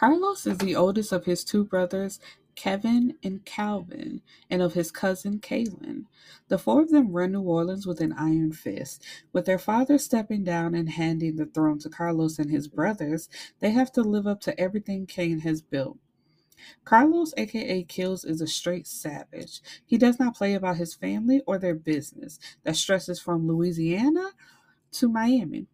Carlos is the oldest of his two brothers, Kevin and Calvin, and of his cousin Kaylin. The four of them run New Orleans with an iron fist. With their father stepping down and handing the throne to Carlos and his brothers, they have to live up to everything Kane has built. Carlos, aka Kills, is a straight savage. He does not play about his family or their business. That stresses from Louisiana to Miami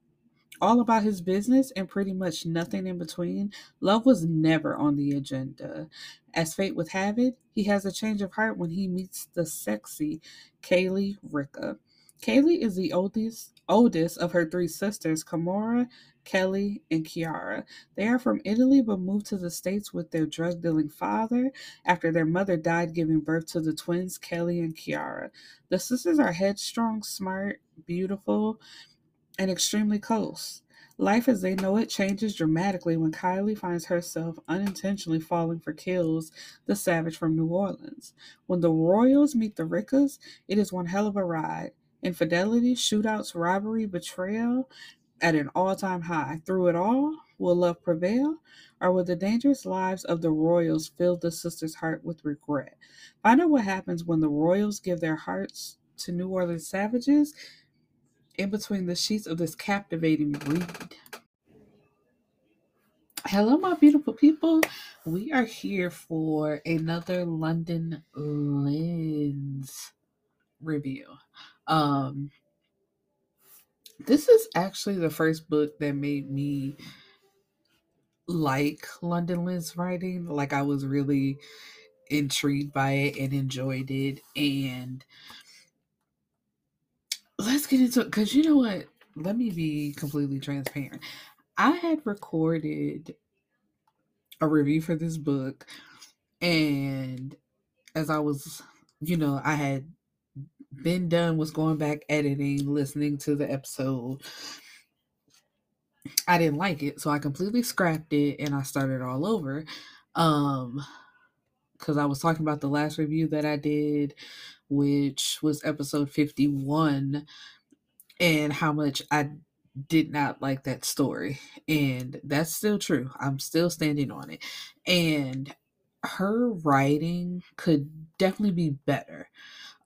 all about his business and pretty much nothing in between, love was never on the agenda. As fate would have it, he has a change of heart when he meets the sexy Kaylee Ricka. Kaylee is the oldest oldest of her three sisters, Kamora, Kelly, and Kiara. They are from Italy but moved to the States with their drug dealing father after their mother died giving birth to the twins, Kelly and Kiara. The sisters are headstrong, smart, beautiful, and extremely close. Life as they know it changes dramatically when Kylie finds herself unintentionally falling for Kills, the savage from New Orleans. When the Royals meet the Rickas, it is one hell of a ride. Infidelity, shootouts, robbery, betrayal at an all time high. Through it all, will love prevail? Or will the dangerous lives of the Royals fill the sister's heart with regret? Find out what happens when the Royals give their hearts to New Orleans savages in between the sheets of this captivating read. Hello, my beautiful people. We are here for another Londyn Lenz review. Um, this is actually the first book that made me like Londyn Lenz writing. Like, I was really intrigued by it and enjoyed it. And get into it because you know what? Let me be completely transparent. I had recorded a review for this book, and as I was, you know, I had been done, was going back editing, listening to the episode. I didn't like it, so I completely scrapped it and I started all over. Um, because I was talking about the last review that I did which was episode 51, and how much I did not like that story. And that's still true. I'm still standing on it. And her writing could definitely be better.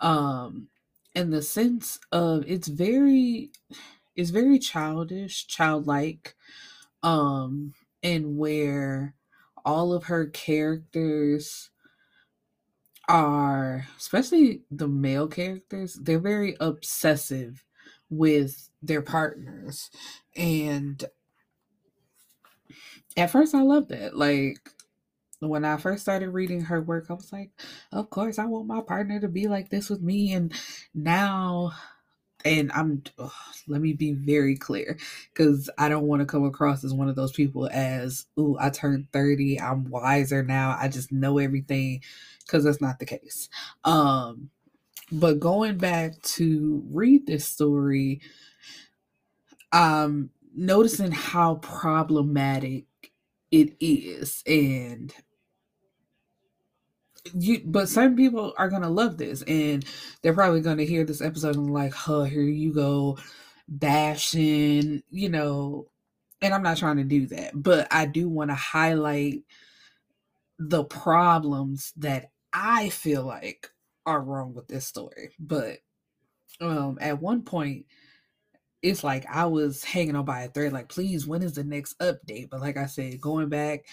Um in the sense of it's very it's very childish, childlike um and where all of her characters are especially the male characters they're very obsessive with their partners and at first i loved it like when i first started reading her work i was like of course i want my partner to be like this with me and now and i'm ugh, let me be very clear because i don't want to come across as one of those people as oh i turned 30 i'm wiser now i just know everything because that's not the case. Um, but going back to read this story, um, noticing how problematic it is, and you, but some people are gonna love this, and they're probably gonna hear this episode and like, "Huh, here you go, bashing," you know. And I'm not trying to do that, but I do want to highlight the problems that I feel like are wrong with this story. But um at one point it's like I was hanging on by a thread, like, please, when is the next update? But like I said, going back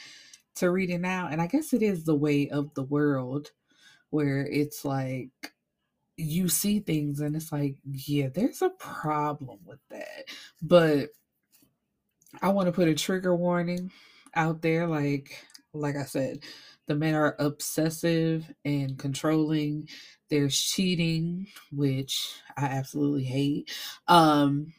to reading now, and I guess it is the way of the world where it's like you see things and it's like, yeah, there's a problem with that. But I want to put a trigger warning out there, like like I said, the men are obsessive and controlling. There's cheating, which I absolutely hate. Um,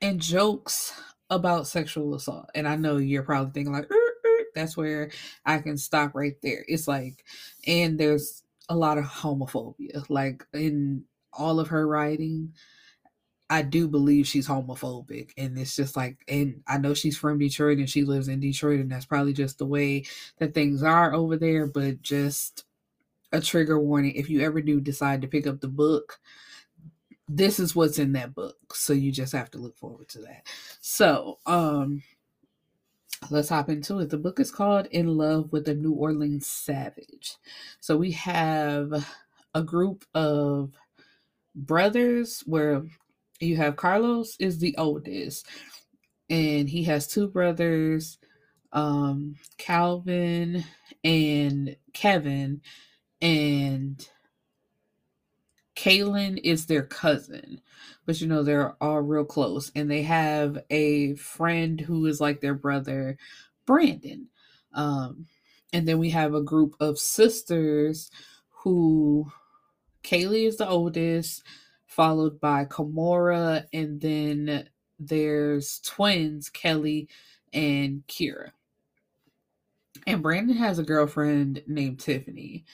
and jokes about sexual assault. And I know you're probably thinking like, er, er, that's where I can stop right there. It's like, and there's a lot of homophobia, like in all of her writing. I do believe she's homophobic. And it's just like, and I know she's from Detroit and she lives in Detroit, and that's probably just the way that things are over there. But just a trigger warning if you ever do decide to pick up the book, this is what's in that book. So you just have to look forward to that. So, um, let's hop into it. The book is called In Love with a New Orleans Savage. So we have a group of brothers where you have Carlos is the oldest and he has two brothers um Calvin and Kevin and Kaylin is their cousin, but you know, they're all real close. And they have a friend who is like their brother, Brandon. Um, and then we have a group of sisters who Kaylee is the oldest, followed by Kamora, and then there's twins, Kelly and Kira. And Brandon has a girlfriend named Tiffany.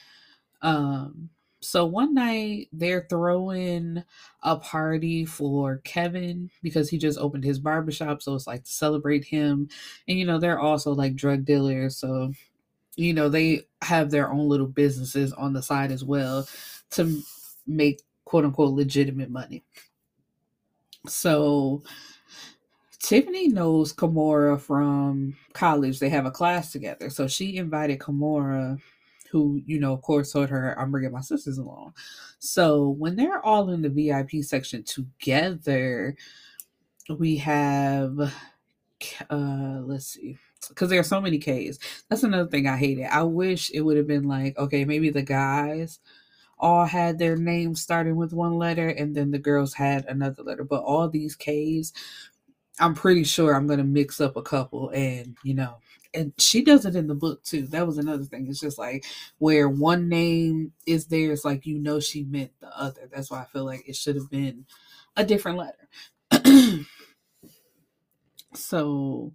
Um, so one night they're throwing a party for Kevin because he just opened his barbershop. So it's like to celebrate him. And, you know, they're also like drug dealers. So, you know, they have their own little businesses on the side as well to make quote unquote legitimate money. So Tiffany knows Kamora from college. They have a class together. So she invited Kamora who, you know, of course, told her, I'm bringing my sisters along. So when they're all in the VIP section together, we have, uh, let's see, because there are so many K's. That's another thing I hated. I wish it would have been like, okay, maybe the guys all had their names starting with one letter and then the girls had another letter. But all these K's, I'm pretty sure I'm to mix up a couple and, you know, and she does it in the book too. That was another thing. It's just like where one name is there, it's like you know she meant the other. That's why I feel like it should have been a different letter. so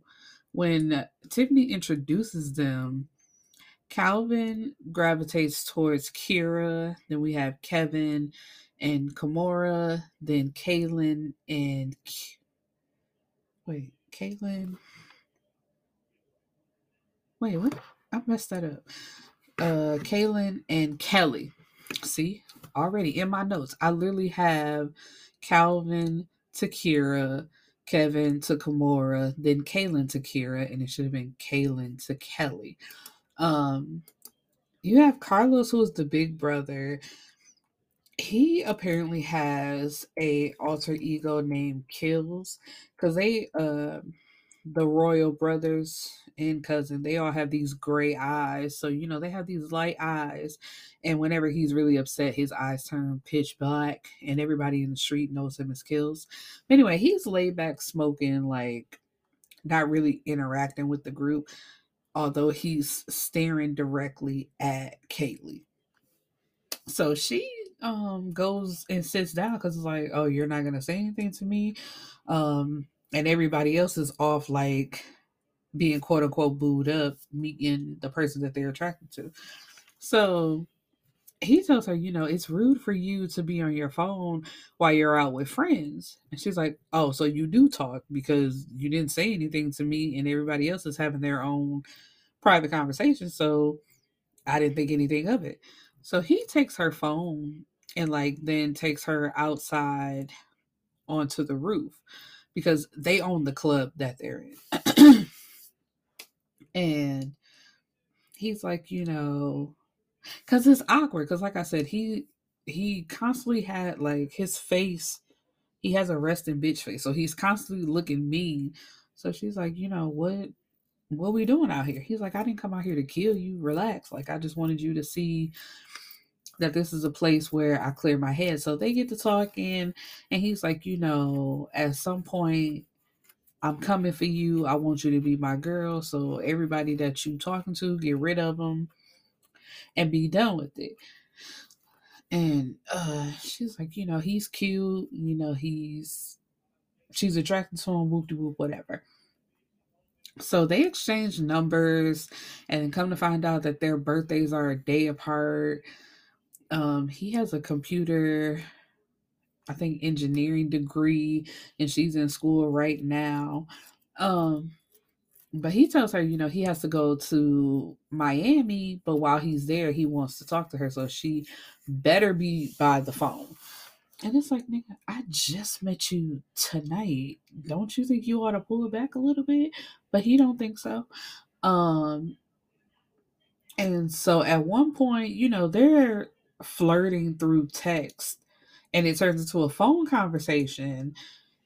when Tiffany introduces them, Calvin gravitates towards Kira. Then we have Kevin and Kamora. Then Kaylin and wait, Kaylin Wait, what? I messed that up. Uh, Kaylin and Kelly. See, already in my notes, I literally have Calvin to Kira, Kevin to Kamora, then Kaylin to Kira, and it should have been Kaylin to Kelly. Um, you have Carlos, who is the big brother. He apparently has a alter ego named Kills because they uh the royal brothers and cousin they all have these gray eyes. So you know they have these light eyes and whenever he's really upset his eyes turn pitch black and everybody in the street knows him as kills. But anyway he's laid back smoking like not really interacting with the group although he's staring directly at kaylee so she um goes and sits down because it's like oh you're not gonna say anything to me um and everybody else is off like being quote unquote booed up, meeting the person that they're attracted to. So he tells her, you know, it's rude for you to be on your phone while you're out with friends. And she's like, oh, so you do talk because you didn't say anything to me and everybody else is having their own private conversation. So I didn't think anything of it. So he takes her phone and like then takes her outside onto the roof because they own the club that they're in. and he's like, you know, because it's awkward. Because, like I said, he he constantly had like his face. He has a resting bitch face, so he's constantly looking mean. So she's like, you know what? What we doing out here? He's like, I didn't come out here to kill you. Relax. Like, I just wanted you to see that this is a place where I clear my head. So they get to talking, and he's like, you know, at some point, I'm coming for you. I want you to be my girl. So everybody that you talking to, get rid of them and be done with it. And uh she's like, you know, he's cute, you know, he's she's attracted to him, whoop de whoop, whatever. So they exchange numbers and come to find out that their birthdays are a day apart. Um, he has a computer, I think engineering degree, and she's in school right now. Um, but he tells her, you know, he has to go to Miami, but while he's there, he wants to talk to her. So she better be by the phone. And it's like, nigga, I just met you tonight. Don't you think you ought to pull it back a little bit? But he don't think so. Um and so at one point, you know, they're flirting through text and it turns into a phone conversation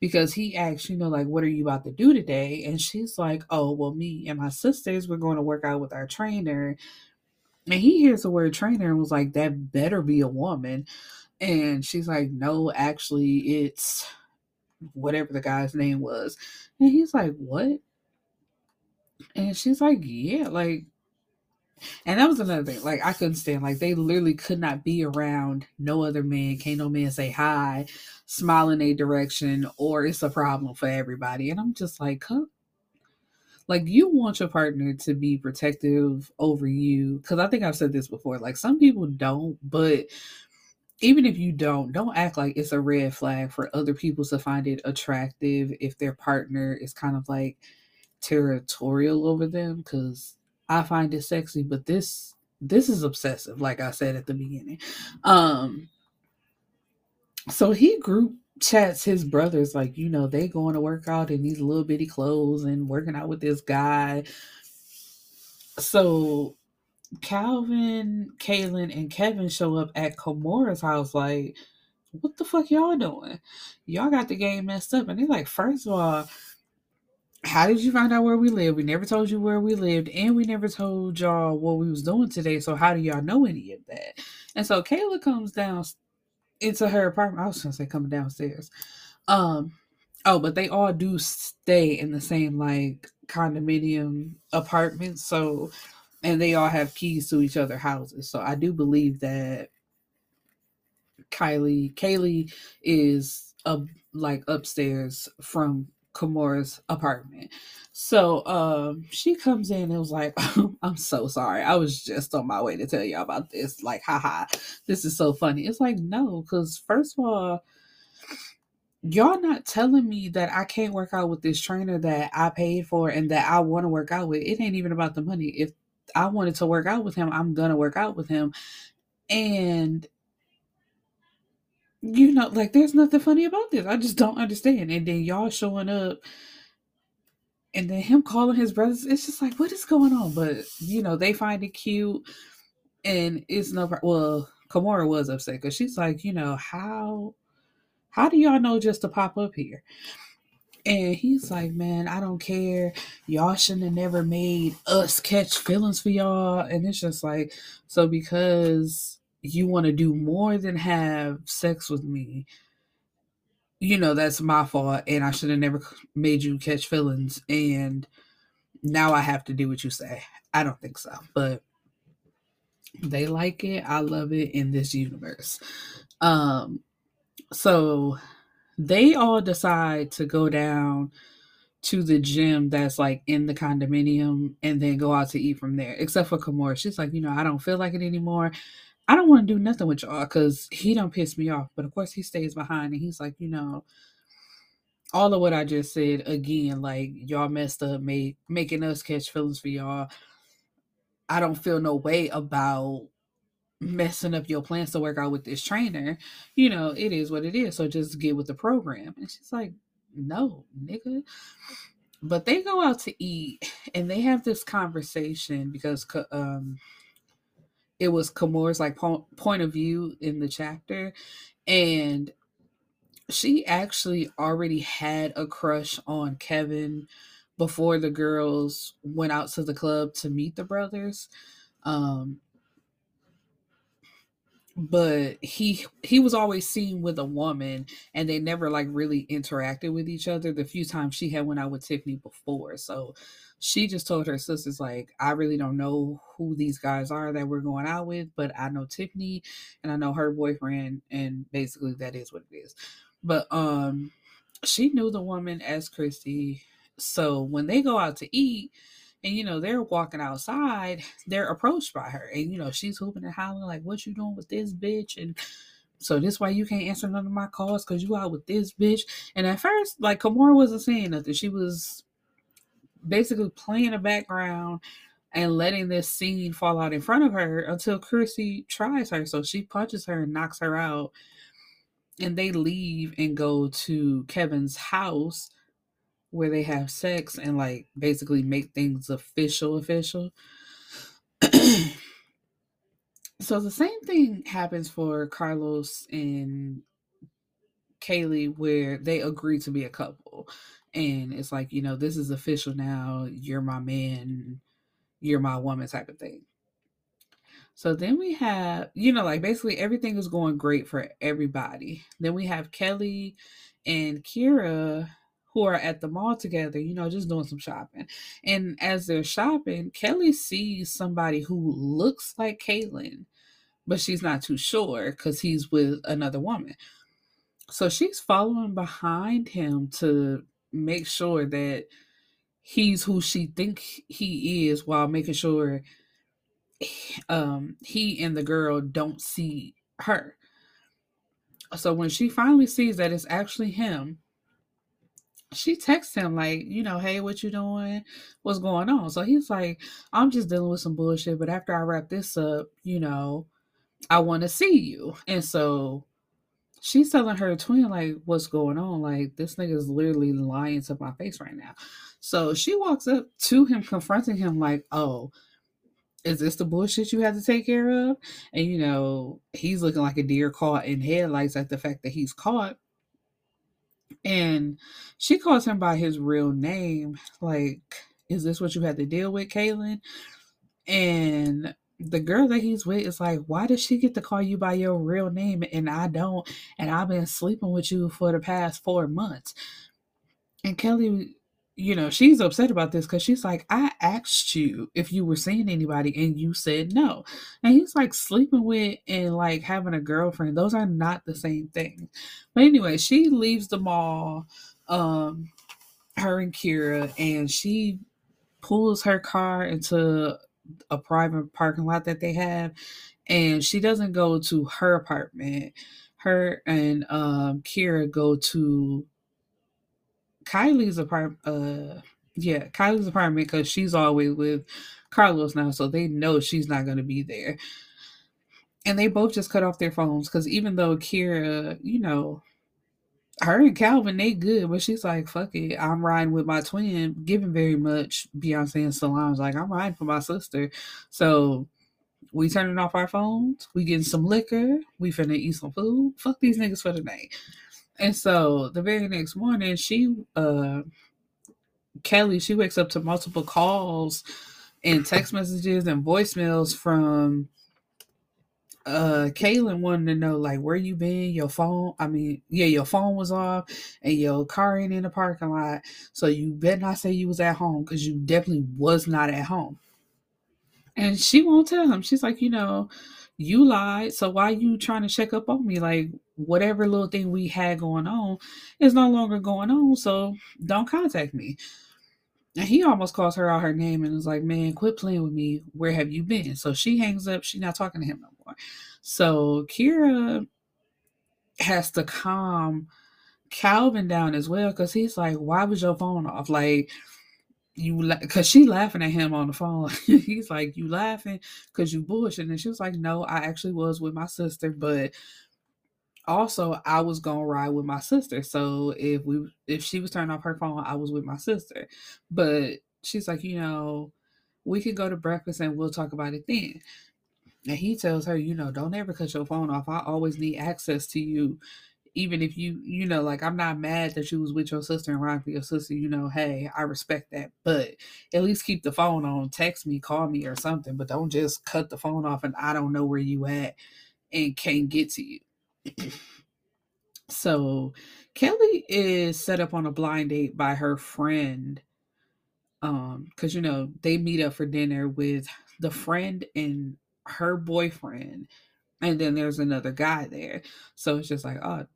because he asks, you know, like, what are you about to do today? And she's like, oh, well, me and my sisters, we're going to work out with our trainer. And he hears the word trainer and was like, that better be a woman. And she's like, no, actually, it's whatever the guy's name was. And he's like, what? And she's like, yeah, like, and that was another thing. Like, I couldn't stand, like, they literally could not be around no other man. Can't no man say hi, smile in a direction, or it's a problem for everybody. And I'm just like, huh? Like, you want your partner to be protective over you. Cause I think I've said this before. Like, some people don't, but even if you don't, don't act like it's a red flag for other people to find it attractive if their partner is kind of like territorial over them because I find it sexy, but this this is obsessive, like I said at the beginning. Um so he group chats his brothers like, you know, they going to work out in these little bitty clothes and working out with this guy. So Calvin, Kaylin, and Kevin show up at Kamora's house like, what the fuck y'all doing? Y'all got the game messed up. And they're like, first of all, how did you find out where we live? We never told you where we lived, and we never told y'all what we was doing today. So how do y'all know any of that? And so Kayla comes down into her apartment. I was gonna say coming downstairs. Um, oh, but they all do stay in the same like condominium apartment. So, and they all have keys to each other houses. So I do believe that Kylie, Kaylee is uh, like upstairs from Kamora's apartment. So um she comes in and was like, I'm so sorry. I was just on my way to tell y'all about this. Like, haha, this is so funny. It's like, no, because first of all, y'all not telling me that I can't work out with this trainer that I paid for and that I want to work out with. It ain't even about the money. If I wanted to work out with him, I'm gonna work out with him. And you know, like there's nothing funny about this. I just don't understand. And then y'all showing up and then him calling his brothers, it's just like, what is going on? But you know, they find it cute and it's no well, Kamora was upset because she's like, you know, how how do y'all know just to pop up here? And he's like, man, I don't care. Y'all shouldn't have never made us catch feelings for y'all. And it's just like, so because you want to do more than have sex with me, you know, that's my fault. And I should have never made you catch feelings. And now I have to do what you say. I don't think so. But they like it. I love it in this universe. Um, so they all decide to go down to the gym that's like in the condominium and then go out to eat from there, except for Kamora. She's like, you know, I don't feel like it anymore. I don't want to do nothing with y'all because he don't piss me off. But of course, he stays behind and he's like, you know, all of what I just said again, like y'all messed up, making us catch feelings for y'all. I don't feel no way about messing up your plans to work out with this trainer. You know, it is what it is. So just get with the program. And she's like, no, nigga. But they go out to eat and they have this conversation because um it was Kamora's like po- point of view in the chapter and she actually already had a crush on Kevin before the girls went out to the club to meet the brothers. Um, but he he was always seen with a woman and they never like really interacted with each other the few times she had went out with tiffany before. So she just told her sisters like i really don't know who these guys are that we're going out with but i know tiffany and i know her boyfriend and basically that is what it is. But um she knew the woman as christy. So when they go out to eat and you know they're walking outside they're approached by her and you know she's hooping and hollering like what you doing with this bitch? And so this why you can't answer none of my calls because you out with this bitch. And at first like Kamora wasn't saying nothing. She was basically playing the background and letting this scene fall out in front of her until Chrissy tries her. So she punches her and knocks her out and they leave and go to Kevin's house where they have sex and like basically make things official official. so the same thing happens for Carlos and Kaylee where they agree to be a couple. And it's like, you know, this is official now. You're my man, you're my woman type of thing. So then we have, you know, like basically everything is going great for everybody. Then we have Kelly and Kira who are at the mall together, you know, just doing some shopping. And as they're shopping, Kelly sees somebody who looks like Caitlyn, but she's not too sure because he's with another woman. So she's following behind him to make sure that he's who she thinks he is while making sure um he and the girl don't see her. So when she finally sees that it's actually him, she texts him like, you know, hey, what you doing? What's going on? So he's like, I'm just dealing with some bullshit, but after I wrap this up, you know, I want to see you. And so she's telling her twin like, what's going on? Like this nigga is literally lying to my face right now. So she walks up to him, confronting him like, oh, is this the bullshit you had to take care of? And you know, he's looking like a deer caught in headlights at the fact that he's caught. And she calls him by his real name. Like, is this what you had to deal with, Kaylin? And the girl that he's with is like, why does she get to call you by your real name and I don't? And I've been sleeping with you for the past four months. And Kelly you know, she's upset about this because she's like, I asked you if you were seeing anybody and you said no. And he's like, sleeping with and like having a girlfriend, those are not the same thing. But anyway, she leaves the mall, um, her and Kira, and she pulls her car into a private parking lot that they have. And she doesn't go to her apartment. Her and um, Kira go to Kylie's apartment. Uh, yeah, Kylie's apartment because she's always with Carlos now, so they know she's not going to be there. And they both just cut off their phones because even though Kira, you know, her and Calvin, they good, but she's like, fuck it, I'm riding with my twin, giving very much Beyonce and Solange, like, I'm riding for my sister. So we turning off our phones, we getting some liquor, we finna eat some food. Fuck these niggas for the night. And so the very next morning, she, uh, Kelly, she wakes up to multiple calls and text messages and voicemails from uh Kaylin wanting to know like where you been, your phone. I mean, yeah, your phone was off and your car ain't in the parking lot. So you better not say you was at home because you definitely was not at home. And she won't tell him. She's like, you know, you lied. So why you trying to check up on me? Like whatever little thing we had going on is no longer going on. So don't contact me. And he almost calls her out her name and was like, Man, quit playing with me. Where have you been? So she hangs up. She's not talking to him no more. So Kira has to calm Calvin down as well because he's like, Why was your phone off? Like, you because she laughing at him on the phone. He's like, "You laughing because you bullshit?" And she was like, "No, I actually was with my sister, but also I was gonna ride with my sister. So if we if she was turning off her phone, I was with my sister. But she's like, you know, we could go to breakfast and we'll talk about it then." And he tells her, you know, don't ever cut your phone off. I always need access to you even if you you know like i'm not mad that you was with your sister and riding for your sister you know hey i respect that but at least keep the phone on text me call me or something but don't just cut the phone off and i don't know where you at and can't get to you so kelly is set up on a blind date by her friend um because you know they meet up for dinner with the friend and her boyfriend and then there's another guy there so it's just like oh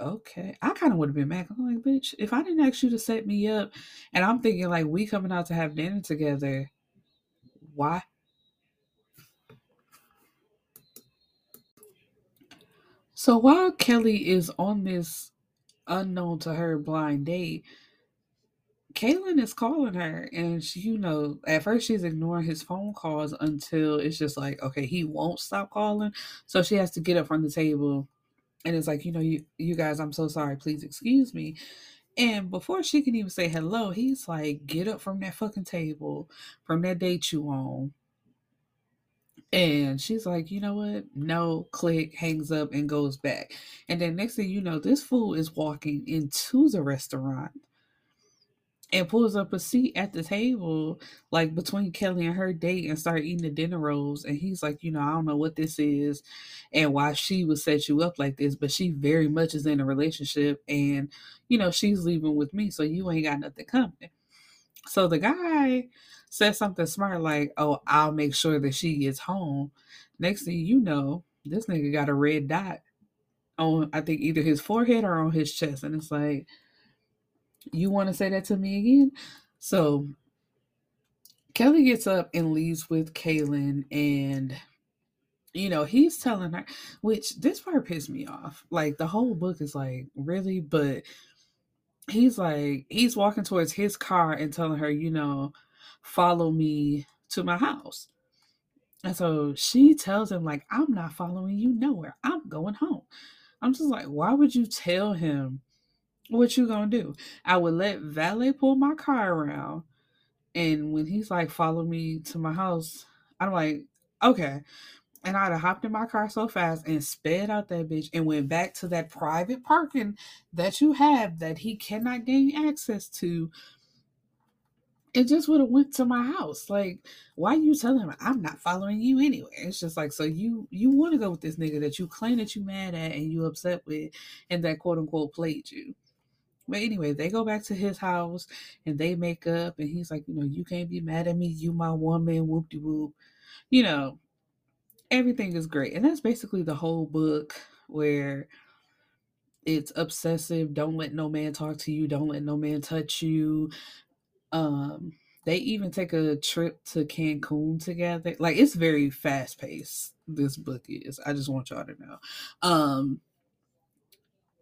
okay. I kind of would have been mad. I'm like, bitch, if I didn't ask you to set me up, and I'm thinking like we coming out to have dinner together, why? So while Kelly is on this unknown to her blind date, Kaylin is calling her, and she, you know, at first she's ignoring his phone calls until it's just like, okay, he won't stop calling. So she has to get up from the table and it's like, you know, you you guys, I'm so sorry, please excuse me. And before she can even say hello, he's like, get up from that fucking table, from that date you on. And she's like, you know what? No, click, hangs up, and goes back. And then next thing you know, this fool is walking into the restaurant and pulls up a seat at the table, like between Kelly and her date, and start eating the dinner rolls. And he's like, you know, I don't know what this is and why she would set you up like this, but she very much is in a relationship and, you know, she's leaving with me, so you ain't got nothing coming. So the guy says something smart like, oh, I'll make sure that she gets home. Next thing you know, this nigga got a red dot on, I think, either his forehead or on his chest. And it's like, you want to say that to me again? So Kelly gets up and leaves with Kaylin, and you know, he's telling her, which this part pissed me off. Like the whole book is like, really? But he's like, he's walking towards his car and telling her, you know, follow me to my house. And so she tells him, like, I'm not following you nowhere. I'm going home. I'm just like, why would you tell him what you gonna do? I would let valet pull my car around. And when he's like, follow me to my house, I'm like, okay. And I'd have hopped in my car so fast and sped out that bitch and went back to that private parking that you have that he cannot gain access to. It just would have went to my house. Like, why you telling him I'm not following you anyway? It's just like, so you you want to go with this nigga that you claim that you mad at and you upset with, and that quote unquote played you. But anyway, they go back to his house and they make up, and he's like, you know, you can't be mad at me. You my woman, whoop de whoop. You know, everything is great. And that's basically the whole book where it's obsessive. Don't let no man talk to you. Don't let no man touch you. Um, they even take a trip to Cancun together. Like it's very fast paced. This book is. I just want y'all to know. Um,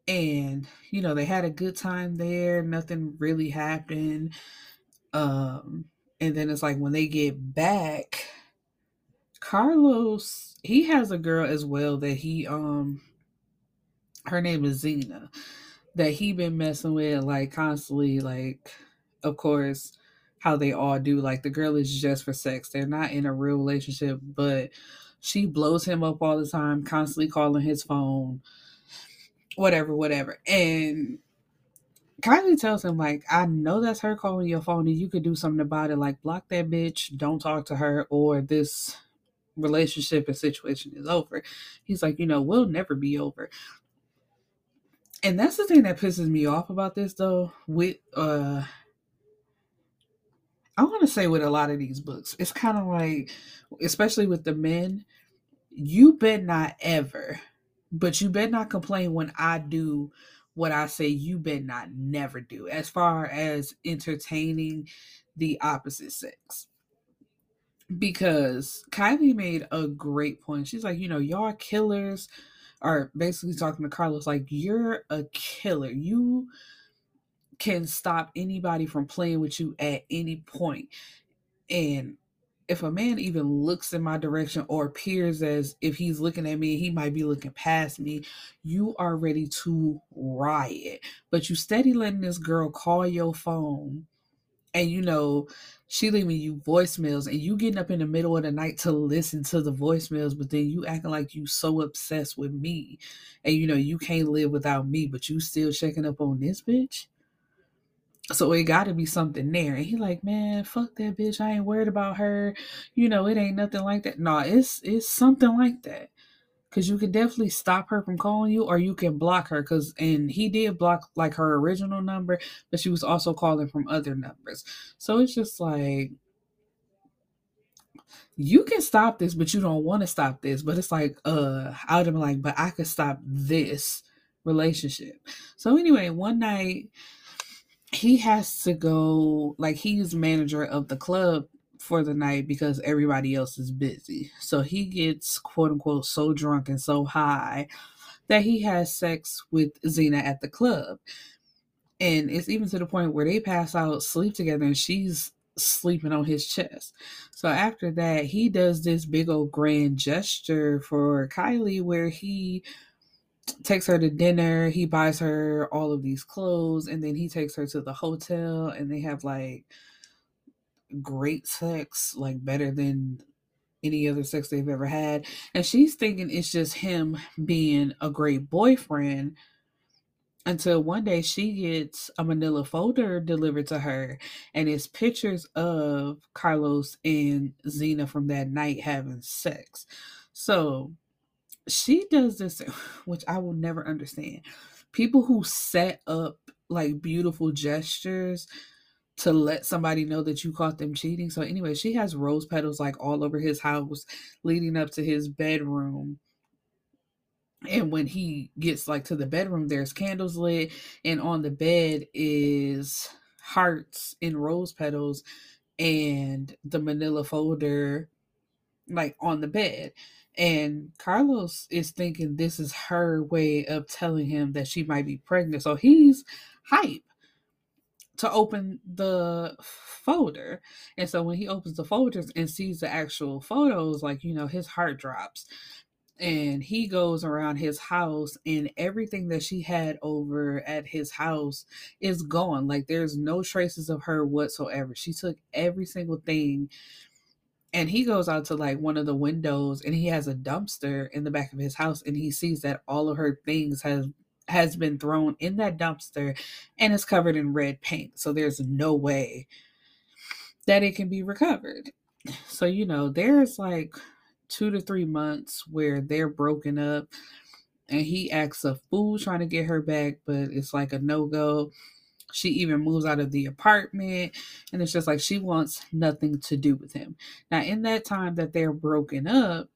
and you know they had a good time there nothing really happened um and then it's like when they get back carlos he has a girl as well that he um her name is zena that he been messing with like constantly like of course how they all do like the girl is just for sex they're not in a real relationship but she blows him up all the time constantly calling his phone whatever, whatever. And Kylie tells him, like, I know that's her calling your phone and you could do something about it. Like, block that bitch, don't talk to her, or this relationship and situation is over. He's like, you know, we'll never be over. And that's the thing that pisses me off about this though, with uh I want to say with a lot of these books, it's kind of like, especially with the men, you bet not ever but you bet not complain when I do what I say you bet not never do as far as entertaining the opposite sex. Because Kylie made a great point. She's like, you know, y'all killers are basically talking to Carlos like, you're a killer. You can stop anybody from playing with you at any point. And if a man even looks in my direction or appears as if he's looking at me, he might be looking past me, you are ready to riot. But you steady letting this girl call your phone and you know she leaving you voicemails and you getting up in the middle of the night to listen to the voicemails but then you acting like you so obsessed with me and you know you can't live without me but you still checking up on this bitch so it got to be something there. And he like, man, fuck that bitch. I ain't worried about her. You know, it ain't nothing like that. No, it's it's something like that. Cause you can definitely stop her from calling you, or you can block her. Cause and he did block like her original number, but she was also calling from other numbers. So it's just like you can stop this, but you don't want to stop this. But it's like, uh, I would have been like, but I could stop this relationship. So anyway, one night he has to go like he's manager of the club for the night because everybody else is busy. So he gets quote unquote so drunk and so high that he has sex with Zena at the club. And it's even to the point where they pass out, sleep together, and she's sleeping on his chest. So after that, he does this big old grand gesture for Kylie where he takes her to dinner. He buys her all of these clothes, and then he takes her to the hotel, and they have like great sex, like better than any other sex they've ever had. And she's thinking it's just him being a great boyfriend until one day she gets a manila folder delivered to her and it's pictures of Carlos and Zena from that night having sex. So she does this, which I will never understand. People who set up like beautiful gestures to let somebody know that you caught them cheating. So anyway, she has rose petals like all over his house leading up to his bedroom. And when he gets like to the bedroom, there's candles lit, and on the bed is hearts in rose petals and the manila folder like on the bed. And Carlos is thinking this is her way of telling him that she might be pregnant. So he's hype to open the folder. And so when he opens the folders and sees the actual photos, like, you know, his heart drops. And he goes around his house, and everything that she had over at his house is gone. Like, there's no traces of her whatsoever. She took every single thing and he goes out to like one of the windows and he has a dumpster in the back of his house and he sees that all of her things has has been thrown in that dumpster and is covered in red paint. So there's no way that it can be recovered. So, you know, there's like two to three months where they're broken up and he acts a fool trying to get her back, but it's like a no go. She even moves out of the apartment, and it's just like she wants nothing to do with him. Now, in that time that they're broken up,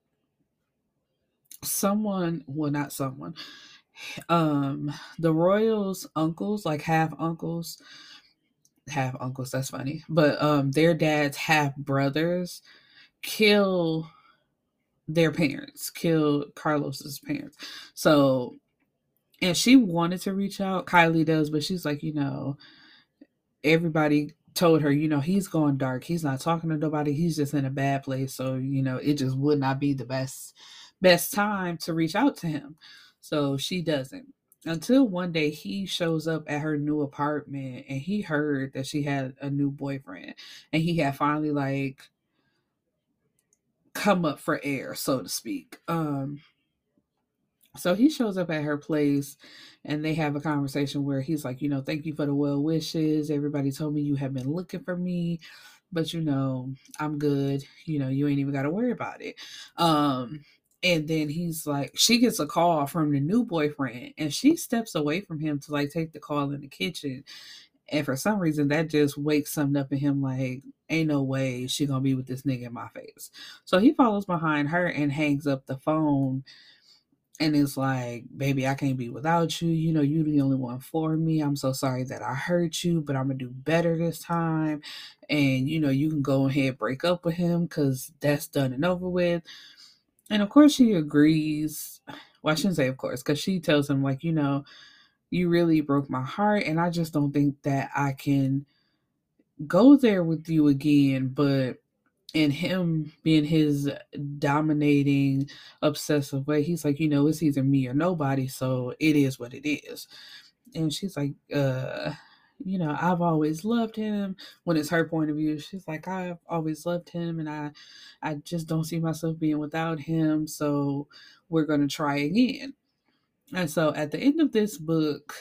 someone, well, not someone, um the royals uncles like half uncles half uncles that's funny but um their dads half brothers kill their parents kill carlos's parents so and she wanted to reach out. Kylie does but she's like you know everybody told her you know he's going dark. He's not talking to nobody. He's just in a bad place. So you know it just would not be the best best time to reach out to him. So she doesn't. Until one day he shows up at her new apartment and he heard that she had a new boyfriend and he had finally like come up for air, so to speak. Um so he shows up at her place and they have a conversation where he's like, you know, thank you for the well wishes. Everybody told me you have been looking for me, but you know, I'm good. You know, you ain't even got to worry about it. Um and then he's like, she gets a call from the new boyfriend, and she steps away from him to like take the call in the kitchen. And for some reason, that just wakes something up in him like, ain't no way she gonna be with this nigga in my face. So he follows behind her and hangs up the phone and it's like, baby, I can't be without you. You know, you're the only one for me. I'm so sorry that I hurt you, but I'm gonna do better this time. And you know, you can go ahead break up with him because that's done and over with. And of course, she agrees. Well, I shouldn't say of course, because she tells him, like, you know, you really broke my heart, and I just don't think that I can go there with you again. But in him being his dominating, obsessive way, he's like, you know, it's either me or nobody, so it is what it is. And she's like, uh, you know, I've always loved him. When it's her point of view, she's like, I've always loved him and I I just don't see myself being without him. So we're gonna try again. And so at the end of this book,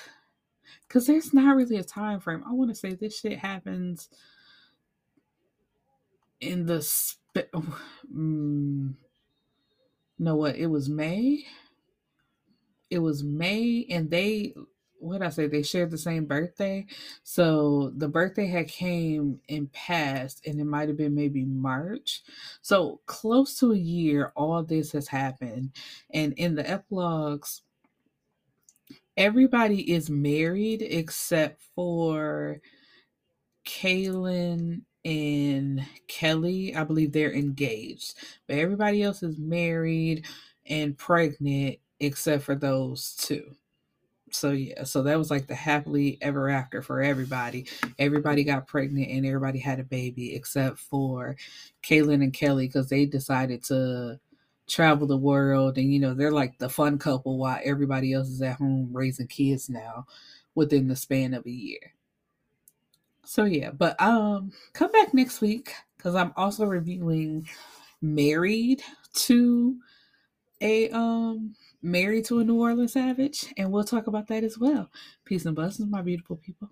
because there's not really a time frame, I want to say this shit happens in the spe- mm, know what it was May. It was May, and they what I say they shared the same birthday. So the birthday had came and passed, and it might have been maybe March. So close to a year, all this has happened. And in the epilogues, everybody is married except for Kaylin and Kelly. I believe they're engaged. But everybody else is married and pregnant except for those two so yeah, so that was like the happily ever after for everybody. Everybody got pregnant and everybody had a baby except for Kaylin and Kelly because they decided to travel the world and you know they're like the fun couple while everybody else is at home raising kids now within the span of a year so yeah but um come back next week because i'm also reviewing married to a um married to a new orleans savage and we'll talk about that as well. Peace and blessings my beautiful people